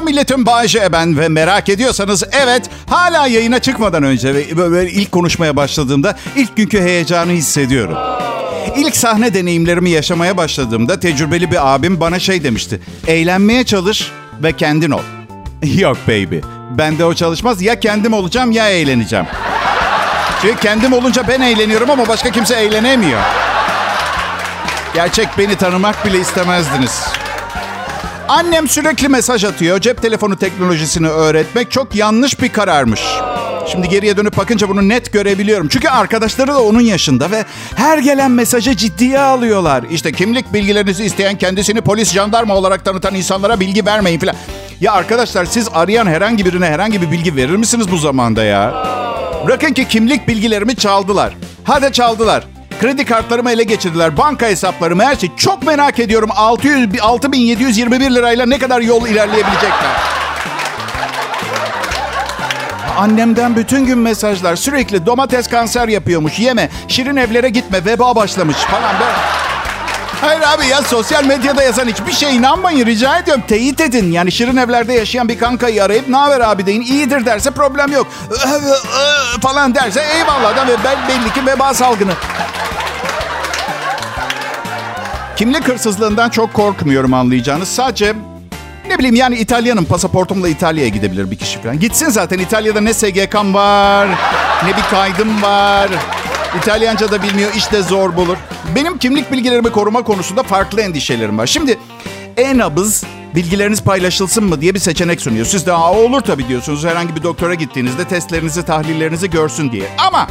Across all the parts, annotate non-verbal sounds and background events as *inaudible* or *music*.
Selam milletim Bayce ben ve merak ediyorsanız evet hala yayına çıkmadan önce ve böyle ilk konuşmaya başladığımda ilk günkü heyecanı hissediyorum. İlk sahne deneyimlerimi yaşamaya başladığımda tecrübeli bir abim bana şey demişti. Eğlenmeye çalış ve kendin ol. *laughs* Yok baby. Bende o çalışmaz. Ya kendim olacağım ya eğleneceğim. *laughs* Çünkü kendim olunca ben eğleniyorum ama başka kimse eğlenemiyor. Gerçek beni tanımak bile istemezdiniz. Annem sürekli mesaj atıyor. Cep telefonu teknolojisini öğretmek çok yanlış bir kararmış. Şimdi geriye dönüp bakınca bunu net görebiliyorum. Çünkü arkadaşları da onun yaşında ve her gelen mesajı ciddiye alıyorlar. İşte kimlik bilgilerinizi isteyen kendisini polis jandarma olarak tanıtan insanlara bilgi vermeyin falan. Ya arkadaşlar siz arayan herhangi birine herhangi bir bilgi verir misiniz bu zamanda ya? Bırakın ki kimlik bilgilerimi çaldılar. Hadi çaldılar. Kredi kartlarımı ele geçirdiler. Banka hesaplarımı her şey. Çok merak ediyorum 600, 6721 lirayla ne kadar yol ilerleyebilecekler. Annemden bütün gün mesajlar. Sürekli domates kanser yapıyormuş. Yeme. Şirin evlere gitme. Veba başlamış falan. Böyle. Hayır abi ya sosyal medyada yazan hiçbir şey inanmayın rica ediyorum. Teyit edin. Yani şirin evlerde yaşayan bir kankayı arayıp ne haber abi deyin. İyidir derse problem yok. *laughs* falan derse eyvallah da ve ben belli ki veba salgını. Kimlik hırsızlığından çok korkmuyorum anlayacağınız. Sadece ne bileyim yani İtalyanım. Pasaportumla İtalya'ya gidebilir bir kişi falan. Gitsin zaten İtalya'da ne SGK'm var, ne bir kaydım var. İtalyanca da bilmiyor, işte zor bulur. Benim kimlik bilgilerimi koruma konusunda farklı endişelerim var. Şimdi e-nabız bilgileriniz paylaşılsın mı diye bir seçenek sunuyor. Siz de Aa, olur tabii diyorsunuz. Herhangi bir doktora gittiğinizde testlerinizi, tahlillerinizi görsün diye. Ama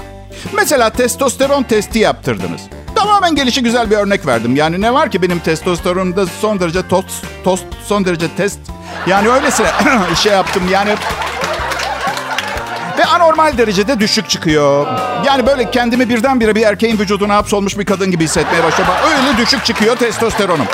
mesela testosteron testi yaptırdınız. Tamamen gelişi güzel bir örnek verdim. Yani ne var ki benim testosteronumda son derece tost, tost son derece test. Yani öylesine *clears throat* şey yaptım yani ve anormal derecede düşük çıkıyor. Yani böyle kendimi birdenbire bir erkeğin vücuduna hapsolmuş bir kadın gibi hissetmeye başladım. Öyle düşük çıkıyor testosteronum.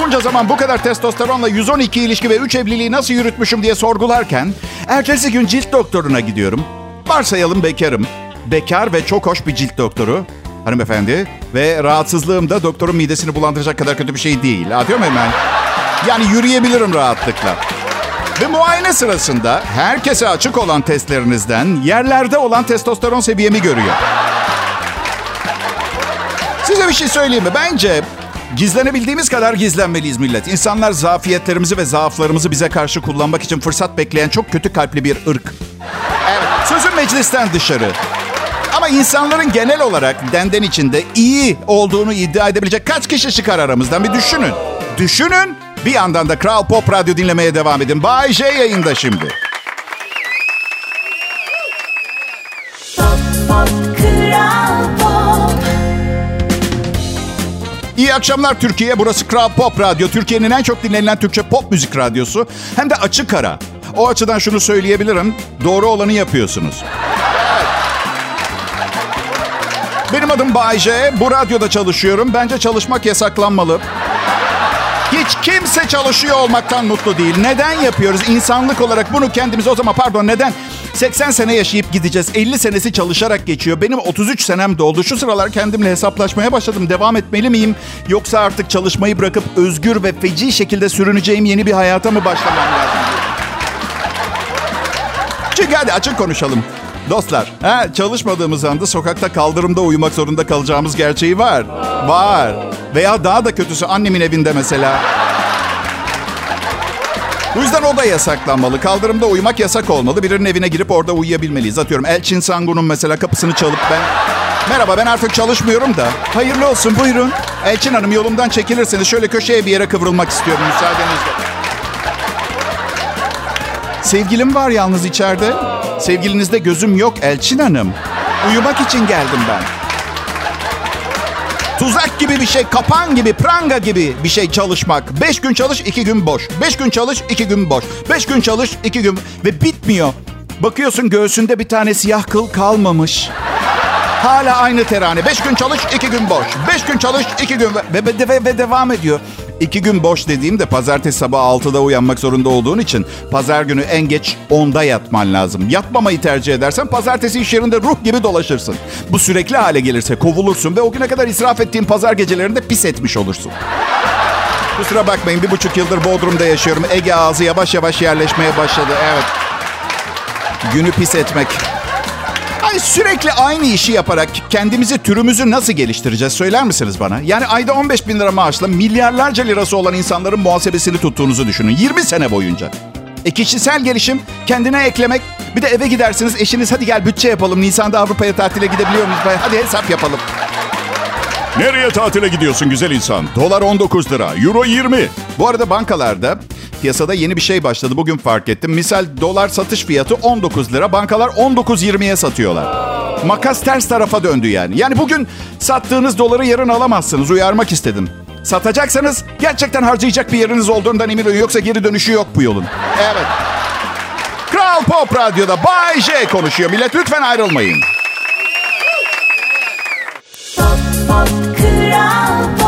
Bunca zaman bu kadar testosteronla 112 ilişki ve 3 evliliği nasıl yürütmüşüm diye sorgularken... ...ertesi gün cilt doktoruna gidiyorum. Varsayalım bekarım. Bekar ve çok hoş bir cilt doktoru hanımefendi. Ve rahatsızlığım da doktorun midesini bulandıracak kadar kötü bir şey değil. Atıyor muyum ben? Yani yürüyebilirim rahatlıkla. Ve muayene sırasında herkese açık olan testlerinizden yerlerde olan testosteron seviyemi görüyor. Size bir şey söyleyeyim mi? Bence gizlenebildiğimiz kadar gizlenmeliyiz millet. İnsanlar zafiyetlerimizi ve zaaflarımızı bize karşı kullanmak için fırsat bekleyen çok kötü kalpli bir ırk. Evet, sözüm meclisten dışarı. Ama insanların genel olarak denden içinde iyi olduğunu iddia edebilecek kaç kişi çıkar aramızdan bir düşünün. Düşünün. Bir yandan da Kral Pop Radyo dinlemeye devam edin. Bay J yayında şimdi. Pop, pop, pop. İyi akşamlar Türkiye. Burası Kral Pop Radyo. Türkiye'nin en çok dinlenilen Türkçe pop müzik radyosu. Hem de açık ara. O açıdan şunu söyleyebilirim. Doğru olanı yapıyorsunuz. Benim adım Bayce. Bu radyoda çalışıyorum. Bence çalışmak yasaklanmalı. Hiç kimse çalışıyor olmaktan mutlu değil. Neden yapıyoruz? İnsanlık olarak bunu kendimize o zaman pardon neden? 80 sene yaşayıp gideceğiz. 50 senesi çalışarak geçiyor. Benim 33 senem doldu. Şu sıralar kendimle hesaplaşmaya başladım. Devam etmeli miyim? Yoksa artık çalışmayı bırakıp özgür ve feci şekilde sürüneceğim yeni bir hayata mı başlamam lazım? Çünkü hadi açık konuşalım. Dostlar, he, çalışmadığımız anda sokakta kaldırımda uyumak zorunda kalacağımız gerçeği var. Var. Veya daha da kötüsü annemin evinde mesela. Bu yüzden o da yasaklanmalı. Kaldırımda uyumak yasak olmalı. Birinin evine girip orada uyuyabilmeliyiz. Atıyorum Elçin Sangun'un mesela kapısını çalıp ben... Merhaba ben artık çalışmıyorum da. Hayırlı olsun buyurun. Elçin Hanım yolumdan çekilirseniz şöyle köşeye bir yere kıvrılmak istiyorum müsaadenizle. Sevgilim var yalnız içeride. Sevgilinizde gözüm yok Elçin Hanım. Uyumak için geldim ben. Tuzak gibi bir şey, kapan gibi, pranga gibi bir şey çalışmak. Beş gün çalış, iki gün boş. Beş gün çalış, iki gün boş. Beş gün çalış, iki gün... Ve bitmiyor. Bakıyorsun göğsünde bir tane siyah kıl kalmamış. Hala aynı terane. Beş gün çalış, iki gün boş. Beş gün çalış, iki gün... Ve, ve, ve, ve devam ediyor. İki gün boş dediğimde pazartesi sabah 6'da uyanmak zorunda olduğun için pazar günü en geç 10'da yatman lazım. Yatmamayı tercih edersen pazartesi iş yerinde ruh gibi dolaşırsın. Bu sürekli hale gelirse kovulursun ve o güne kadar israf ettiğin pazar gecelerinde pis etmiş olursun. *laughs* Kusura bakmayın bir buçuk yıldır Bodrum'da yaşıyorum. Ege ağzı yavaş yavaş yerleşmeye başladı. Evet. Günü pis etmek. Ay sürekli aynı işi yaparak kendimizi, türümüzü nasıl geliştireceğiz söyler misiniz bana? Yani ayda 15 bin lira maaşla milyarlarca lirası olan insanların muhasebesini tuttuğunuzu düşünün. 20 sene boyunca. E kişisel gelişim, kendine eklemek. Bir de eve gidersiniz eşiniz hadi gel bütçe yapalım. Nisan'da Avrupa'ya tatile gidebiliyor muyuz? Hadi hesap yapalım. Nereye tatile gidiyorsun güzel insan? Dolar 19 lira, euro 20. Bu arada bankalarda piyasada yeni bir şey başladı. Bugün fark ettim. Misal dolar satış fiyatı 19 lira. Bankalar 19.20'ye satıyorlar. Makas ters tarafa döndü yani. Yani bugün sattığınız doları yarın alamazsınız. Uyarmak istedim. Satacaksanız gerçekten harcayacak bir yeriniz olduğundan emin olun. Yoksa geri dönüşü yok bu yolun. Evet. Kral Pop Radyo'da Bay J konuşuyor. Millet lütfen ayrılmayın. Pop, pop, Kral Pop.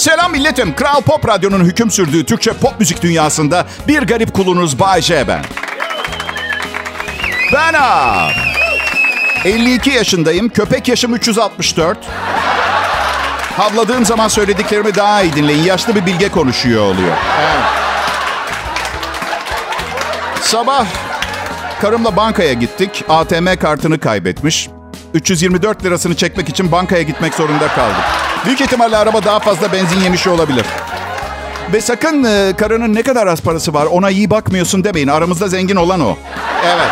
Selam milletim. Kral Pop Radyo'nun hüküm sürdüğü Türkçe pop müzik dünyasında bir garip kulunuz Bay J ben. Ben ha. 52 yaşındayım. Köpek yaşım 364. Havladığım zaman söylediklerimi daha iyi dinleyin. Yaşlı bir bilge konuşuyor oluyor. Evet. Sabah karımla bankaya gittik. ATM kartını kaybetmiş. 324 lirasını çekmek için bankaya gitmek zorunda kaldık. Büyük ihtimalle araba daha fazla benzin yemiş olabilir. Ve sakın e, karının ne kadar az parası var ona iyi bakmıyorsun demeyin. Aramızda zengin olan o. Evet.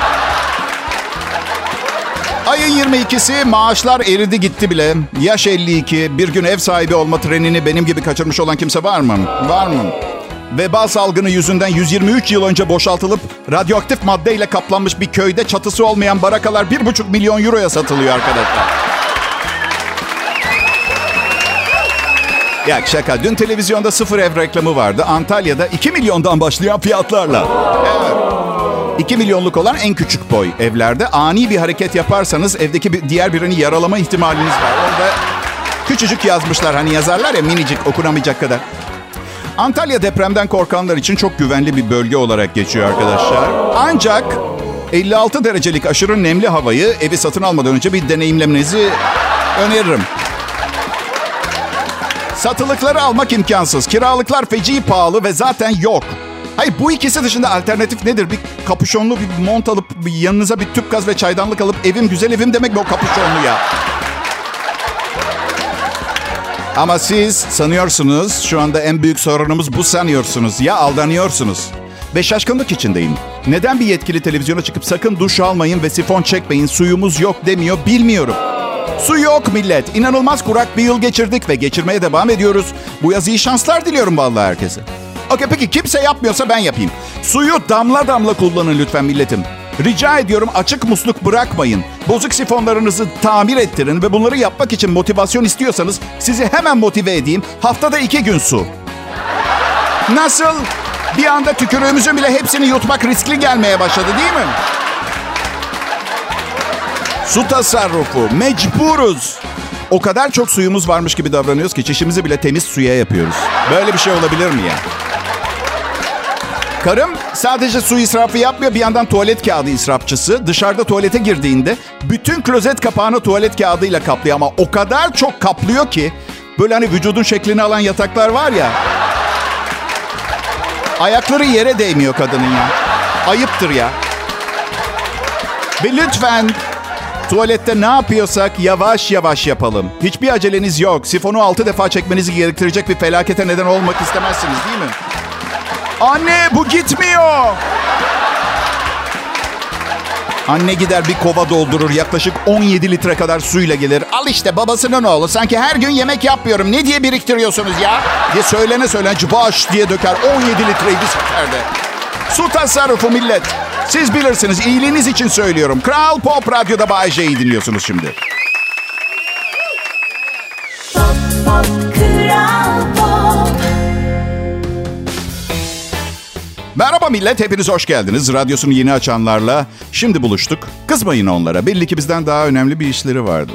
Ayın 22'si maaşlar eridi gitti bile. Yaş 52. Bir gün ev sahibi olma trenini benim gibi kaçırmış olan kimse var mı? Var mı? Veba salgını yüzünden 123 yıl önce boşaltılıp radyoaktif maddeyle kaplanmış bir köyde çatısı olmayan barakalar 1,5 milyon euroya satılıyor arkadaşlar. Ya şaka. Dün televizyonda sıfır ev reklamı vardı. Antalya'da 2 milyondan başlayan fiyatlarla. Evet. 2 milyonluk olan en küçük boy evlerde ani bir hareket yaparsanız evdeki bir, diğer birini yaralama ihtimaliniz var. Orada küçücük yazmışlar. Hani yazarlar ya minicik okunamayacak kadar. Antalya depremden korkanlar için çok güvenli bir bölge olarak geçiyor arkadaşlar. Ancak 56 derecelik aşırı nemli havayı evi satın almadan önce bir deneyimlemenizi öneririm. Satılıkları almak imkansız. Kiralıklar feci pahalı ve zaten yok. Hayır bu ikisi dışında alternatif nedir? Bir kapüşonlu bir mont alıp yanınıza bir tüp gaz ve çaydanlık alıp evim güzel evim demek mi o kapüşonlu ya? Ama siz sanıyorsunuz şu anda en büyük sorunumuz bu sanıyorsunuz. Ya aldanıyorsunuz. Ve şaşkınlık içindeyim. Neden bir yetkili televizyona çıkıp sakın duş almayın ve sifon çekmeyin suyumuz yok demiyor bilmiyorum. Su yok millet. İnanılmaz kurak bir yıl geçirdik ve geçirmeye devam ediyoruz. Bu yaz iyi şanslar diliyorum vallahi herkese. Okey peki kimse yapmıyorsa ben yapayım. Suyu damla damla kullanın lütfen milletim. Rica ediyorum açık musluk bırakmayın. Bozuk sifonlarınızı tamir ettirin ve bunları yapmak için motivasyon istiyorsanız sizi hemen motive edeyim. Haftada iki gün su. Nasıl? Bir anda tükürüğümüzün bile hepsini yutmak riskli gelmeye başladı değil mi? Su tasarrufu. Mecburuz. O kadar çok suyumuz varmış gibi davranıyoruz ki çişimizi bile temiz suya yapıyoruz. Böyle bir şey olabilir mi ya? Karım sadece su israfı yapmıyor bir yandan tuvalet kağıdı israfçısı. Dışarıda tuvalete girdiğinde bütün klozet kapağını tuvalet kağıdıyla kaplıyor ama o kadar çok kaplıyor ki böyle hani vücudun şeklini alan yataklar var ya. Ayakları yere değmiyor kadının ya. Ayıptır ya. Ve lütfen tuvalette ne yapıyorsak yavaş yavaş yapalım. Hiçbir aceleniz yok. Sifonu altı defa çekmenizi gerektirecek bir felakete neden olmak istemezsiniz değil mi? Anne bu gitmiyor. Anne gider bir kova doldurur. Yaklaşık 17 litre kadar suyla gelir. Al işte babasının oğlu. Sanki her gün yemek yapmıyorum. Ne diye biriktiriyorsunuz ya? Diye söylene söylene baş diye döker. 17 litreyi bir seferde. Su tasarrufu millet. Siz bilirsiniz. iyiliğiniz için söylüyorum. Kral Pop Radyo'da Bay J'yi dinliyorsunuz şimdi. Merhaba millet, hepiniz hoş geldiniz. Radyosunu yeni açanlarla şimdi buluştuk. Kızmayın onlara, belli ki bizden daha önemli bir işleri vardı.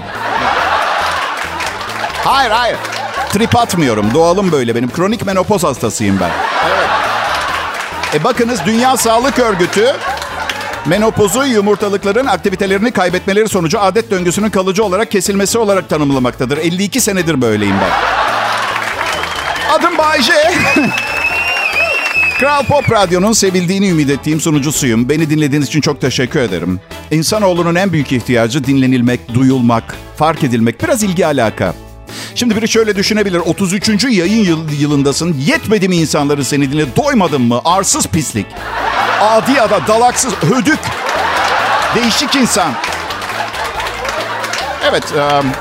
hayır, hayır. Trip atmıyorum, doğalım böyle benim. Kronik menopoz hastasıyım ben. Evet. E bakınız Dünya Sağlık Örgütü Menopozu yumurtalıkların aktivitelerini kaybetmeleri sonucu adet döngüsünün kalıcı olarak kesilmesi olarak tanımlamaktadır. 52 senedir böyleyim ben. Adım Bayce. *laughs* Kral Pop Radyo'nun sevildiğini ümit ettiğim sunucusuyum. Beni dinlediğiniz için çok teşekkür ederim. İnsanoğlunun en büyük ihtiyacı dinlenilmek, duyulmak, fark edilmek, biraz ilgi alaka. Şimdi biri şöyle düşünebilir. 33. yayın yıl, yılındasın. Yetmedi mi insanların seni dinle? Doymadın mı? Arsız pislik. Adi ada, dalaksız, hödük. Değişik insan. Evet, um,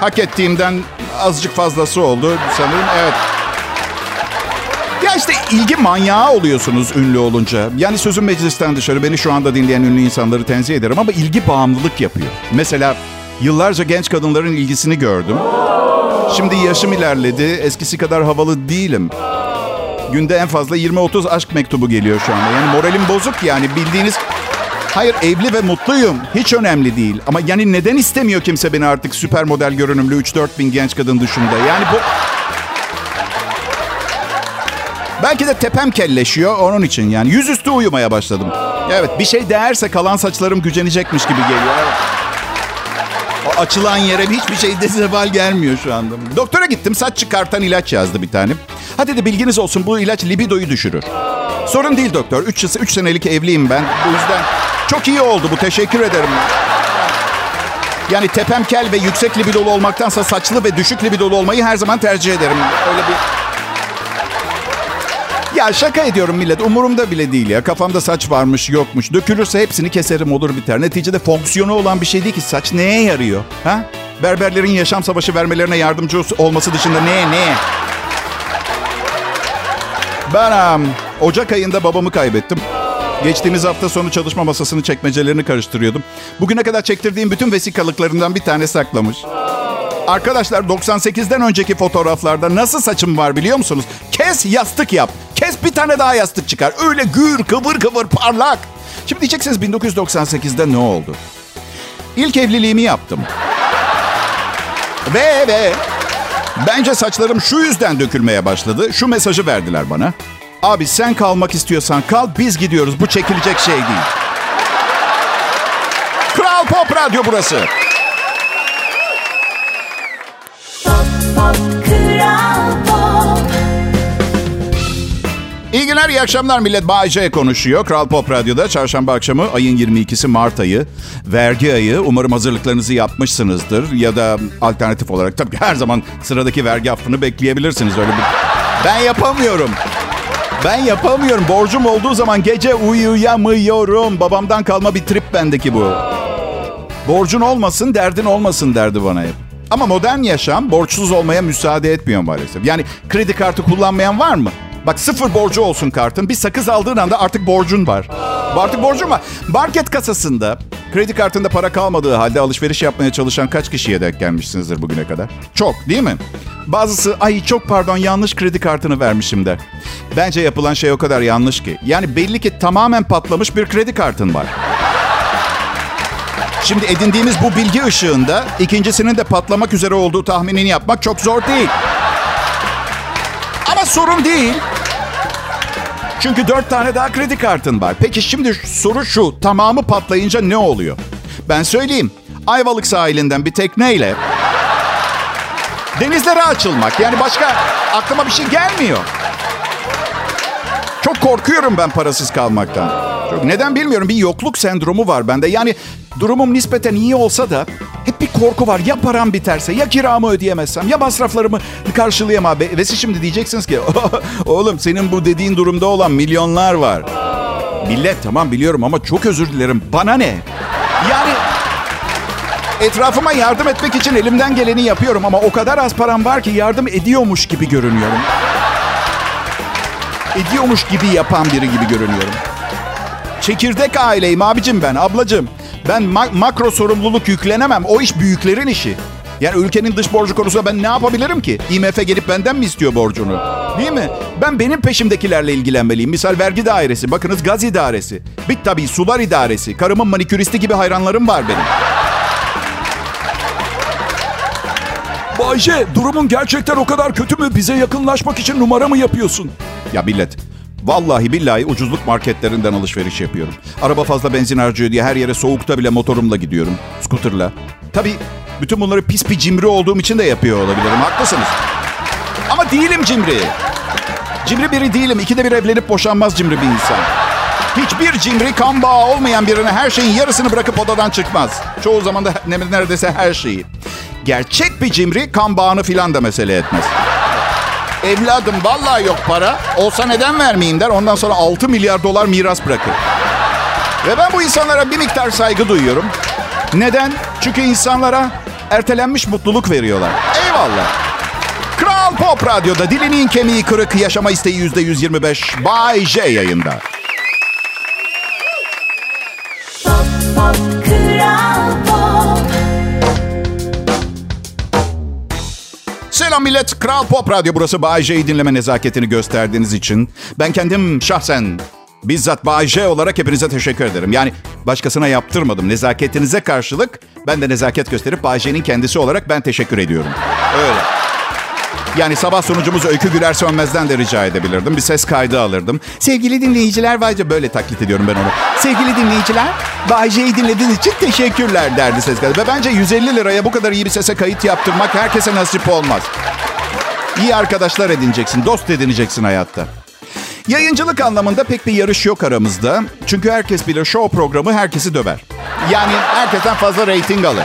hak ettiğimden azıcık fazlası oldu sanırım. Evet. Ya işte ilgi manyağı oluyorsunuz ünlü olunca. Yani sözüm meclisten dışarı beni şu anda dinleyen ünlü insanları tenzih ederim ama ilgi bağımlılık yapıyor. Mesela yıllarca genç kadınların ilgisini gördüm. Şimdi yaşım ilerledi. Eskisi kadar havalı değilim. Günde en fazla 20-30 aşk mektubu geliyor şu anda. Yani moralim bozuk yani bildiğiniz... Hayır evli ve mutluyum. Hiç önemli değil. Ama yani neden istemiyor kimse beni artık süper model görünümlü 3-4 bin genç kadın dışında? Yani bu... Belki de tepem kelleşiyor onun için yani. Yüzüstü uyumaya başladım. Evet bir şey değerse kalan saçlarım gücenecekmiş gibi geliyor. O açılan yere hiçbir şey zeval gelmiyor şu anda. Doktora gittim saç çıkartan ilaç yazdı bir tane. Hadi de bilginiz olsun bu ilaç libidoyu düşürür. Sorun değil doktor. 3 üç, üç senelik evliyim ben. Bu yüzden çok iyi oldu bu. Teşekkür ederim. Yani tepem kel ve yüksek libidolu olmaktansa saçlı ve düşük libidolu olmayı her zaman tercih ederim. Öyle bir ya şaka ediyorum millet. Umurumda bile değil ya. Kafamda saç varmış yokmuş. Dökülürse hepsini keserim olur biter. Neticede fonksiyonu olan bir şey değil ki. Saç neye yarıyor? Ha? Berberlerin yaşam savaşı vermelerine yardımcı olması dışında neye neye? Ben um, Ocak ayında babamı kaybettim. Geçtiğimiz hafta sonu çalışma masasını çekmecelerini karıştırıyordum. Bugüne kadar çektirdiğim bütün vesikalıklarından bir tane saklamış. Arkadaşlar 98'den önceki fotoğraflarda nasıl saçım var biliyor musunuz? Kes yastık yap. Kes bir tane daha yastık çıkar. Öyle gür kıvır kıvır parlak. Şimdi diyeceksiniz 1998'de ne oldu? İlk evliliğimi yaptım. Ve ve bence saçlarım şu yüzden dökülmeye başladı. Şu mesajı verdiler bana. Abi sen kalmak istiyorsan kal biz gidiyoruz. Bu çekilecek şey değil. Kral Pop Radyo burası. İyi günler, iyi akşamlar millet. Bay konuşuyor. Kral Pop Radyo'da çarşamba akşamı ayın 22'si Mart ayı. Vergi ayı. Umarım hazırlıklarınızı yapmışsınızdır. Ya da alternatif olarak tabii her zaman sıradaki vergi affını bekleyebilirsiniz. Öyle bir... Ben yapamıyorum. Ben yapamıyorum. Borcum olduğu zaman gece uyuyamıyorum. Babamdan kalma bir trip bendeki bu. Borcun olmasın, derdin olmasın derdi bana hep. Ama modern yaşam borçsuz olmaya müsaade etmiyor maalesef. Yani kredi kartı kullanmayan var mı? Bak sıfır borcu olsun kartın. Bir sakız aldığın anda artık borcun var. Artık borcun var. Market kasasında kredi kartında para kalmadığı halde alışveriş yapmaya çalışan kaç kişiye denk gelmişsinizdir bugüne kadar? Çok değil mi? Bazısı ay çok pardon yanlış kredi kartını vermişim der. Bence yapılan şey o kadar yanlış ki. Yani belli ki tamamen patlamış bir kredi kartın var. Şimdi edindiğimiz bu bilgi ışığında ikincisinin de patlamak üzere olduğu tahminini yapmak çok zor değil. Ama sorun değil. Çünkü dört tane daha kredi kartın var. Peki şimdi soru şu. Tamamı patlayınca ne oluyor? Ben söyleyeyim. Ayvalık sahilinden bir tekneyle denizlere açılmak. Yani başka aklıma bir şey gelmiyor. Çok korkuyorum ben parasız kalmaktan. Çok, neden bilmiyorum. Bir yokluk sendromu var bende. Yani durumum nispeten iyi olsa da hep bir korku var. Ya param biterse, ya kiramı ödeyemezsem, ya masraflarımı karşılayamam. Ve siz şimdi diyeceksiniz ki, *laughs* oğlum senin bu dediğin durumda olan milyonlar var. Millet tamam biliyorum ama çok özür dilerim. Bana ne? Yani etrafıma yardım etmek için elimden geleni yapıyorum ama o kadar az param var ki yardım ediyormuş gibi görünüyorum. Ediyormuş gibi yapan biri gibi görünüyorum. Çekirdek aileyim abicim ben, ablacım. Ben ma- makro sorumluluk yüklenemem. O iş büyüklerin işi. Yani ülkenin dış borcu konusunda ben ne yapabilirim ki? IMF gelip benden mi istiyor borcunu? Değil mi? Ben benim peşimdekilerle ilgilenmeliyim. Misal vergi dairesi, bakınız gaz idaresi. Bir tabii sular idaresi. Karımın maniküristi gibi hayranlarım var benim. Bayce durumun gerçekten o kadar kötü mü? Bize yakınlaşmak için numara mı yapıyorsun? Ya millet Vallahi billahi ucuzluk marketlerinden alışveriş yapıyorum. Araba fazla benzin harcıyor diye her yere soğukta bile motorumla gidiyorum. Scooter'la. Tabii bütün bunları pis bir cimri olduğum için de yapıyor olabilirim. Haklısınız. Ama değilim cimri. Cimri biri değilim. İkide bir evlenip boşanmaz cimri bir insan. Hiçbir cimri kan bağı olmayan birine her şeyin yarısını bırakıp odadan çıkmaz. Çoğu zaman da neredeyse her şeyi. Gerçek bir cimri kan bağını filan da mesele etmez. Evladım vallahi yok para. Olsa neden vermeyeyim der. Ondan sonra 6 milyar dolar miras bırakır. Ve ben bu insanlara bir miktar saygı duyuyorum. Neden? Çünkü insanlara ertelenmiş mutluluk veriyorlar. Eyvallah. Kral Pop Radyo'da dilinin kemiği kırık yaşama isteği yüzde 125 Bay J yayında. Pop, pop, kral pop. Selam millet. Kral Pop Radyo burası. Bay J'yi dinleme nezaketini gösterdiğiniz için. Ben kendim şahsen bizzat Bay J olarak hepinize teşekkür ederim. Yani başkasına yaptırmadım. Nezaketinize karşılık ben de nezaket gösterip Bay J'nin kendisi olarak ben teşekkür ediyorum. Öyle. Yani sabah sunucumuz Öykü Güler Sönmez'den de rica edebilirdim. Bir ses kaydı alırdım. Sevgili dinleyiciler, Bayce böyle taklit ediyorum ben onu. Sevgili dinleyiciler, Bayce'yi dinlediğiniz için teşekkürler derdi ses kaydı. Ve bence 150 liraya bu kadar iyi bir sese kayıt yaptırmak herkese nasip olmaz. İyi arkadaşlar edineceksin, dost edineceksin hayatta. Yayıncılık anlamında pek bir yarış yok aramızda. Çünkü herkes bilir show programı herkesi döver. Yani herkesten fazla reyting alır.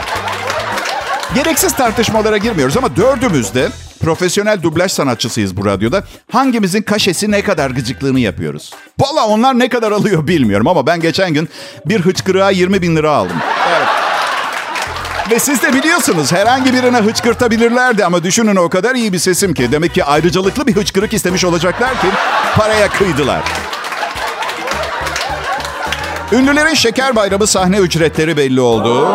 Gereksiz tartışmalara girmiyoruz ama dördümüz de profesyonel dublaj sanatçısıyız bu radyoda. Hangimizin kaşesi ne kadar gıcıklığını yapıyoruz. Valla onlar ne kadar alıyor bilmiyorum ama ben geçen gün bir hıçkırığa 20 bin lira aldım. Evet. Ve siz de biliyorsunuz herhangi birine hıçkırtabilirlerdi ama düşünün o kadar iyi bir sesim ki. Demek ki ayrıcalıklı bir hıçkırık istemiş olacaklar ki paraya kıydılar. Ünlülerin şeker bayramı sahne ücretleri belli oldu.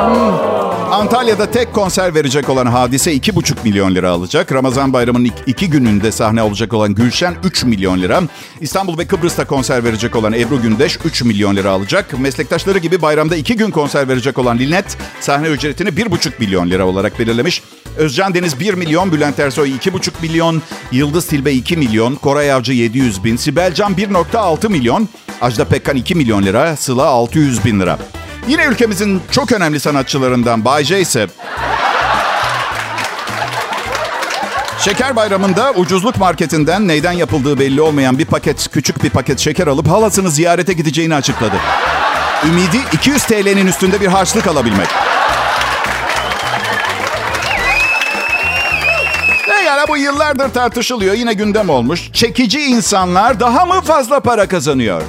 Antalya'da tek konser verecek olan Hadise 2,5 milyon lira alacak. Ramazan bayramının iki gününde sahne olacak olan Gülşen 3 milyon lira. İstanbul ve Kıbrıs'ta konser verecek olan Ebru Gündeş 3 milyon lira alacak. Meslektaşları gibi bayramda iki gün konser verecek olan Linet sahne ücretini 1,5 milyon lira olarak belirlemiş. Özcan Deniz 1 milyon, Bülent Ersoy 2,5 milyon, Yıldız Tilbe 2 milyon, Koray Avcı 700 bin, Sibel Can 1,6 milyon, Ajda Pekkan 2 milyon lira, Sıla 600 bin lira. Yine ülkemizin çok önemli sanatçılarından Bay J ise... Şeker bayramında ucuzluk marketinden neyden yapıldığı belli olmayan bir paket, küçük bir paket şeker alıp halasını ziyarete gideceğini açıkladı. Ümidi 200 TL'nin üstünde bir harçlık alabilmek. Yani bu yıllardır tartışılıyor. Yine gündem olmuş. Çekici insanlar daha mı fazla para kazanıyor?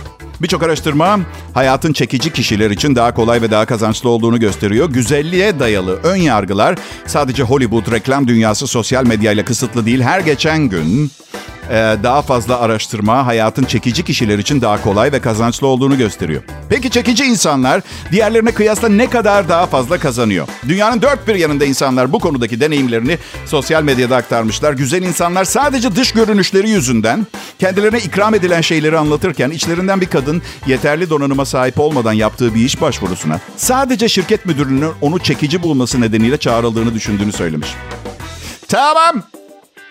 Birçok araştırma hayatın çekici kişiler için daha kolay ve daha kazançlı olduğunu gösteriyor. Güzelliğe dayalı ön yargılar sadece Hollywood, reklam dünyası, sosyal medyayla kısıtlı değil. Her geçen gün daha fazla araştırma hayatın çekici kişiler için daha kolay ve kazançlı olduğunu gösteriyor. Peki çekici insanlar diğerlerine kıyasla ne kadar daha fazla kazanıyor? Dünyanın dört bir yanında insanlar bu konudaki deneyimlerini sosyal medyada aktarmışlar. Güzel insanlar sadece dış görünüşleri yüzünden kendilerine ikram edilen şeyleri anlatırken içlerinden bir kadın yeterli donanıma sahip olmadan yaptığı bir iş başvurusuna sadece şirket müdürünün onu çekici bulması nedeniyle çağrıldığını düşündüğünü söylemiş. Tamam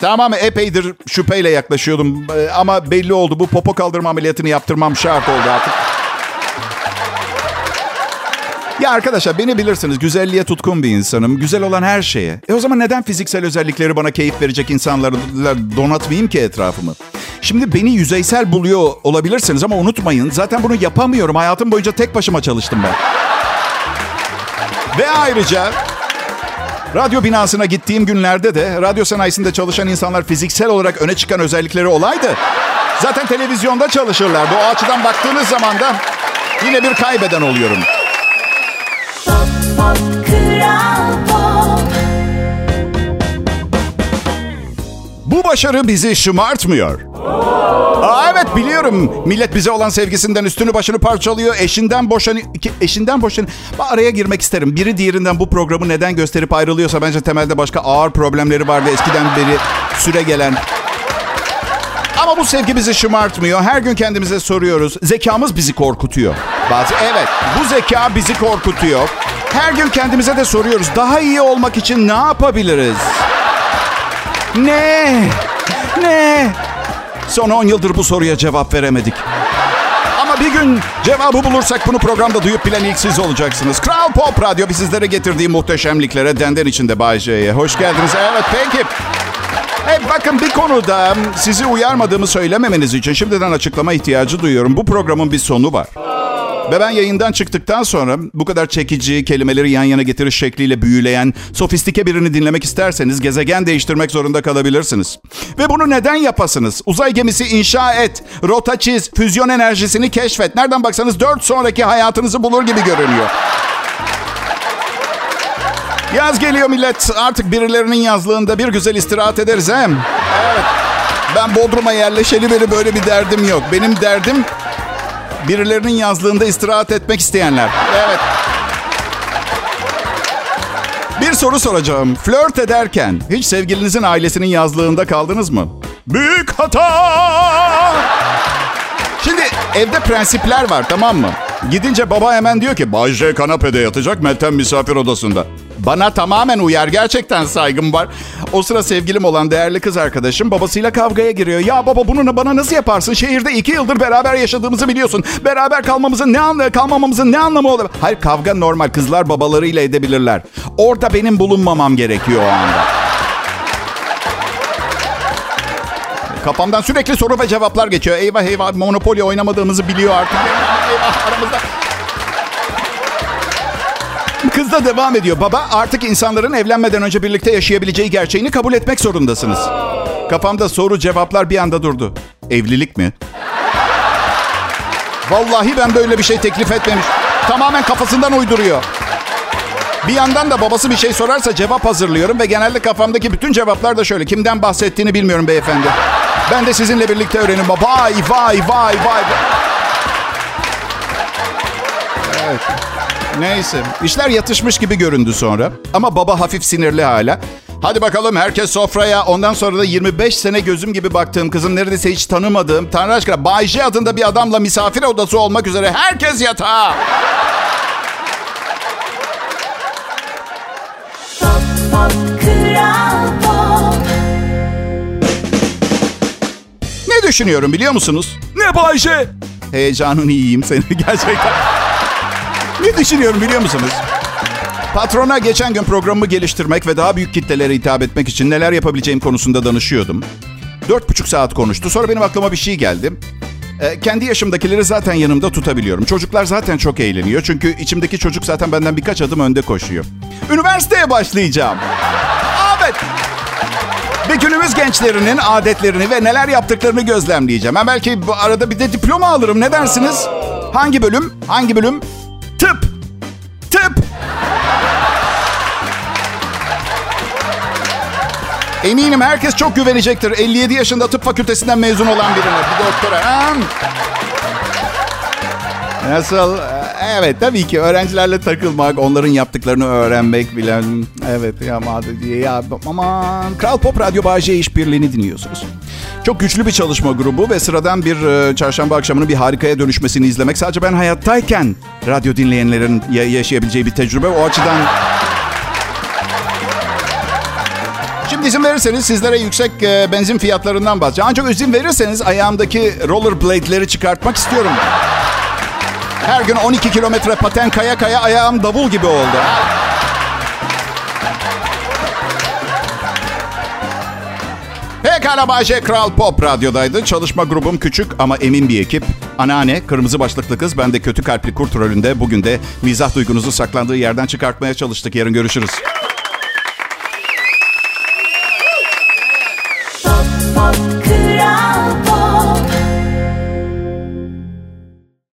Tamam epeydir şüpheyle yaklaşıyordum ee, ama belli oldu. Bu popo kaldırma ameliyatını yaptırmam şart oldu artık. Ya arkadaşlar beni bilirsiniz güzelliğe tutkun bir insanım. Güzel olan her şeye. E o zaman neden fiziksel özellikleri bana keyif verecek insanlarla donatmayayım ki etrafımı? Şimdi beni yüzeysel buluyor olabilirsiniz ama unutmayın zaten bunu yapamıyorum. Hayatım boyunca tek başıma çalıştım ben. Ve ayrıca Radyo binasına gittiğim günlerde de radyo sanayisinde çalışan insanlar fiziksel olarak öne çıkan özellikleri olaydı. Zaten televizyonda çalışırlardı. O açıdan baktığınız zaman da yine bir kaybeden oluyorum. Pop, pop, pop. Bu başarı bizi şımartmıyor. Aa, evet biliyorum. Millet bize olan sevgisinden üstünü başını parçalıyor. Eşinden boşan eşinden boşan araya girmek isterim. Biri diğerinden bu programı neden gösterip ayrılıyorsa bence temelde başka ağır problemleri vardı eskiden beri süre gelen. Ama bu sevgi bizi şımartmıyor. Her gün kendimize soruyoruz. Zekamız bizi korkutuyor. Bazı evet bu zeka bizi korkutuyor. Her gün kendimize de soruyoruz. Daha iyi olmak için ne yapabiliriz? Ne? Ne? Son 10 yıldır bu soruya cevap veremedik. Ama bir gün cevabı bulursak bunu programda duyup bilen ilk siz olacaksınız. Kral Pop Radyo bir sizlere getirdiği muhteşemliklere denden içinde Bay J'ye. Hoş geldiniz. Evet peki. Hey, bakın bir konuda sizi uyarmadığımı söylememeniz için şimdiden açıklama ihtiyacı duyuyorum. Bu programın bir sonu var. Ve ben yayından çıktıktan sonra bu kadar çekici, kelimeleri yan yana getiriş şekliyle büyüleyen, sofistike birini dinlemek isterseniz gezegen değiştirmek zorunda kalabilirsiniz. Ve bunu neden yapasınız? Uzay gemisi inşa et, rota çiz, füzyon enerjisini keşfet. Nereden baksanız 4 sonraki hayatınızı bulur gibi görünüyor. Yaz geliyor millet. Artık birilerinin yazlığında bir güzel istirahat ederiz hem. Evet. Ben Bodrum'a yerleşeli beri böyle bir derdim yok. Benim derdim birilerinin yazlığında istirahat etmek isteyenler. Evet. Bir soru soracağım. Flört ederken hiç sevgilinizin ailesinin yazlığında kaldınız mı? Büyük hata! Şimdi evde prensipler var tamam mı? Gidince baba hemen diyor ki Bay kanapede yatacak Meltem misafir odasında. Bana tamamen uyar. Gerçekten saygım var. O sıra sevgilim olan değerli kız arkadaşım babasıyla kavgaya giriyor. Ya baba bunu bana nasıl yaparsın? Şehirde iki yıldır beraber yaşadığımızı biliyorsun. Beraber kalmamızın ne anlamı, kalmamamızın ne anlamı olur? Hayır kavga normal. Kızlar babalarıyla edebilirler. Orada benim bulunmamam gerekiyor o anda. Kafamdan sürekli soru ve cevaplar geçiyor. Eyvah eyvah Monopoly oynamadığımızı biliyor artık. Eyvah, eyvah aramızda. Kız da devam ediyor. Baba artık insanların evlenmeden önce birlikte yaşayabileceği gerçeğini kabul etmek zorundasınız. Kafamda soru cevaplar bir anda durdu. Evlilik mi? Vallahi ben böyle bir şey teklif etmemiş. Tamamen kafasından uyduruyor. Bir yandan da babası bir şey sorarsa cevap hazırlıyorum ve genelde kafamdaki bütün cevaplar da şöyle. Kimden bahsettiğini bilmiyorum beyefendi. Ben de sizinle birlikte öğrenim. Vay vay vay vay. Evet. Neyse. İşler yatışmış gibi göründü sonra. Ama baba hafif sinirli hala. Hadi bakalım herkes sofraya. Ondan sonra da 25 sene gözüm gibi baktığım kızım neredeyse hiç tanımadığım Tanrı aşkına Bay J adında bir adamla misafir odası olmak üzere herkes yatağa. Ne düşünüyorum biliyor musunuz? Ne Bay J? Heyecanını yiyeyim seni *laughs* gerçekten. ne düşünüyorum biliyor musunuz? Patrona geçen gün programımı geliştirmek ve daha büyük kitlelere hitap etmek için neler yapabileceğim konusunda danışıyordum. Dört buçuk saat konuştu. Sonra benim aklıma bir şey geldi. Ee, kendi yaşımdakileri zaten yanımda tutabiliyorum. Çocuklar zaten çok eğleniyor. Çünkü içimdeki çocuk zaten benden birkaç adım önde koşuyor. Üniversiteye başlayacağım. Evet. Ve günümüz gençlerinin adetlerini ve neler yaptıklarını gözlemleyeceğim. Ben belki bu arada bir de diploma alırım. Ne dersiniz? Hangi bölüm? Hangi bölüm? Tıp. Tıp. Eminim herkes çok güvenecektir. 57 yaşında tıp fakültesinden mezun olan birine. Bir doktora. Nasıl? Evet tabii ki öğrencilerle takılmak, onların yaptıklarını öğrenmek bilen. Evet ya ya aman Kral Pop Radyo Bağcay işbirliğini dinliyorsunuz. Çok güçlü bir çalışma grubu ve sıradan bir e, çarşamba akşamının bir harikaya dönüşmesini izlemek sadece ben hayattayken radyo dinleyenlerin yaşayabileceği bir tecrübe. O açıdan Şimdi izin verirseniz sizlere yüksek e, benzin fiyatlarından bahsedeceğim. Ancak izin verirseniz ayağımdaki rollerblade'leri çıkartmak istiyorum. Her gün 12 kilometre paten kaya kaya ayağım davul gibi oldu. Pekala Bayce Kral Pop Radyo'daydı. Çalışma grubum küçük ama emin bir ekip. Anneanne, kırmızı başlıklı kız, ben de kötü kalpli kurt rolünde. Bugün de mizah duygunuzu saklandığı yerden çıkartmaya çalıştık. Yarın görüşürüz.